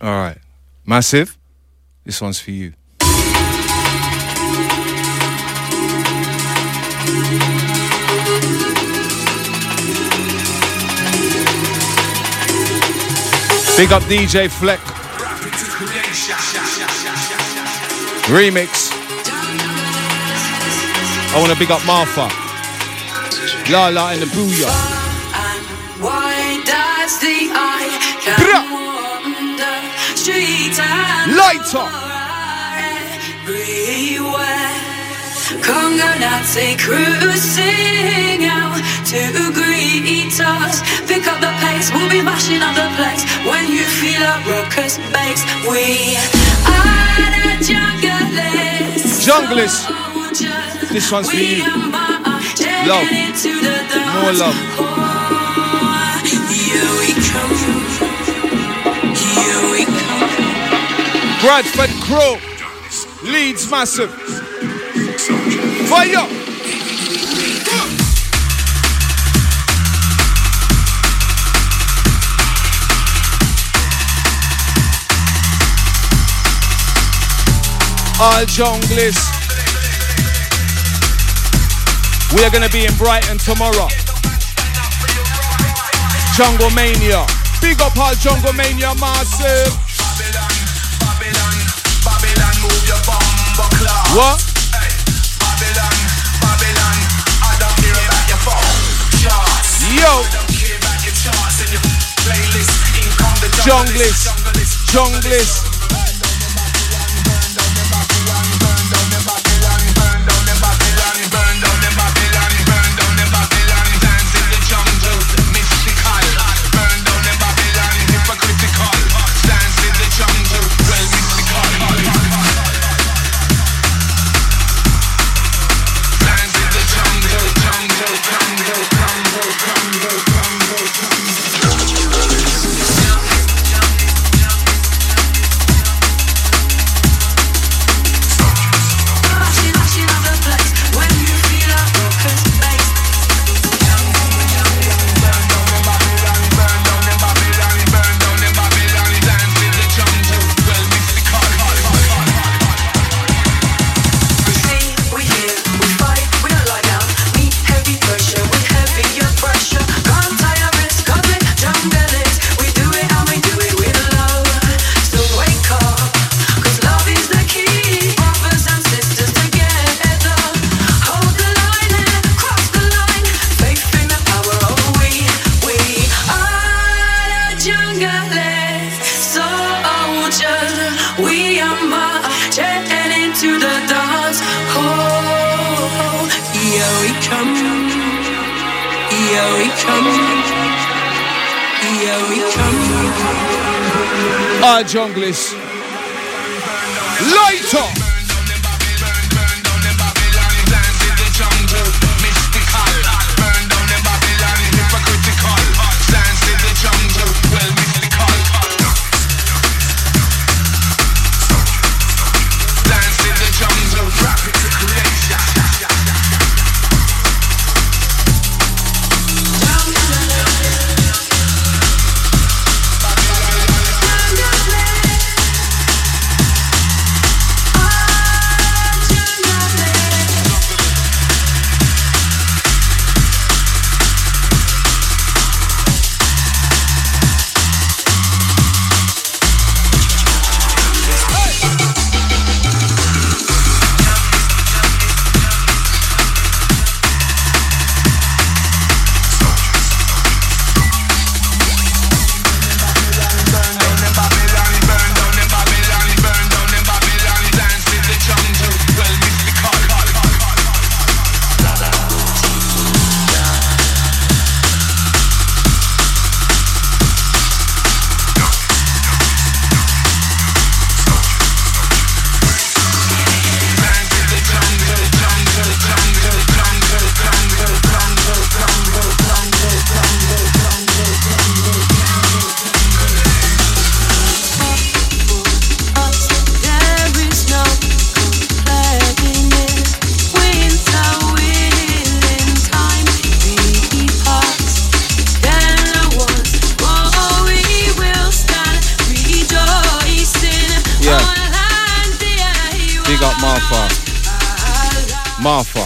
All right. Massive, this one's for you. Big up DJ Fleck. Remix. I want to big up Martha. La La and the Booya. Why does the eye streets Lighter. everywhere? Congo Natty crew sing out to greet us. Pick up the pace, we'll be mashing up the place. When you feel a ruckus bass, we are the junglist. Junglist. This one's for you. Love. More love. Here we come. Here we come. Bradford Crow. Leeds Massive. Fire. All junglers. We are gonna be in Brighton tomorrow. Jungle Mania. Big up all Jungle Mania massive. What? Yo. Junglist. Junglist. Here. Lighter. Ah, Martha.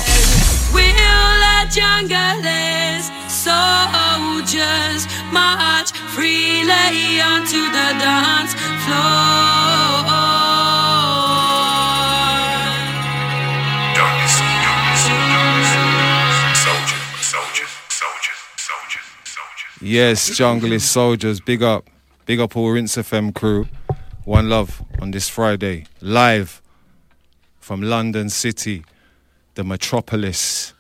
We'll let junglers, soldiers march freely onto the dance floor. Yes, junglist soldiers, big up. Big up all Rinse FM crew. One love on this Friday. Live from London City, the metropolis.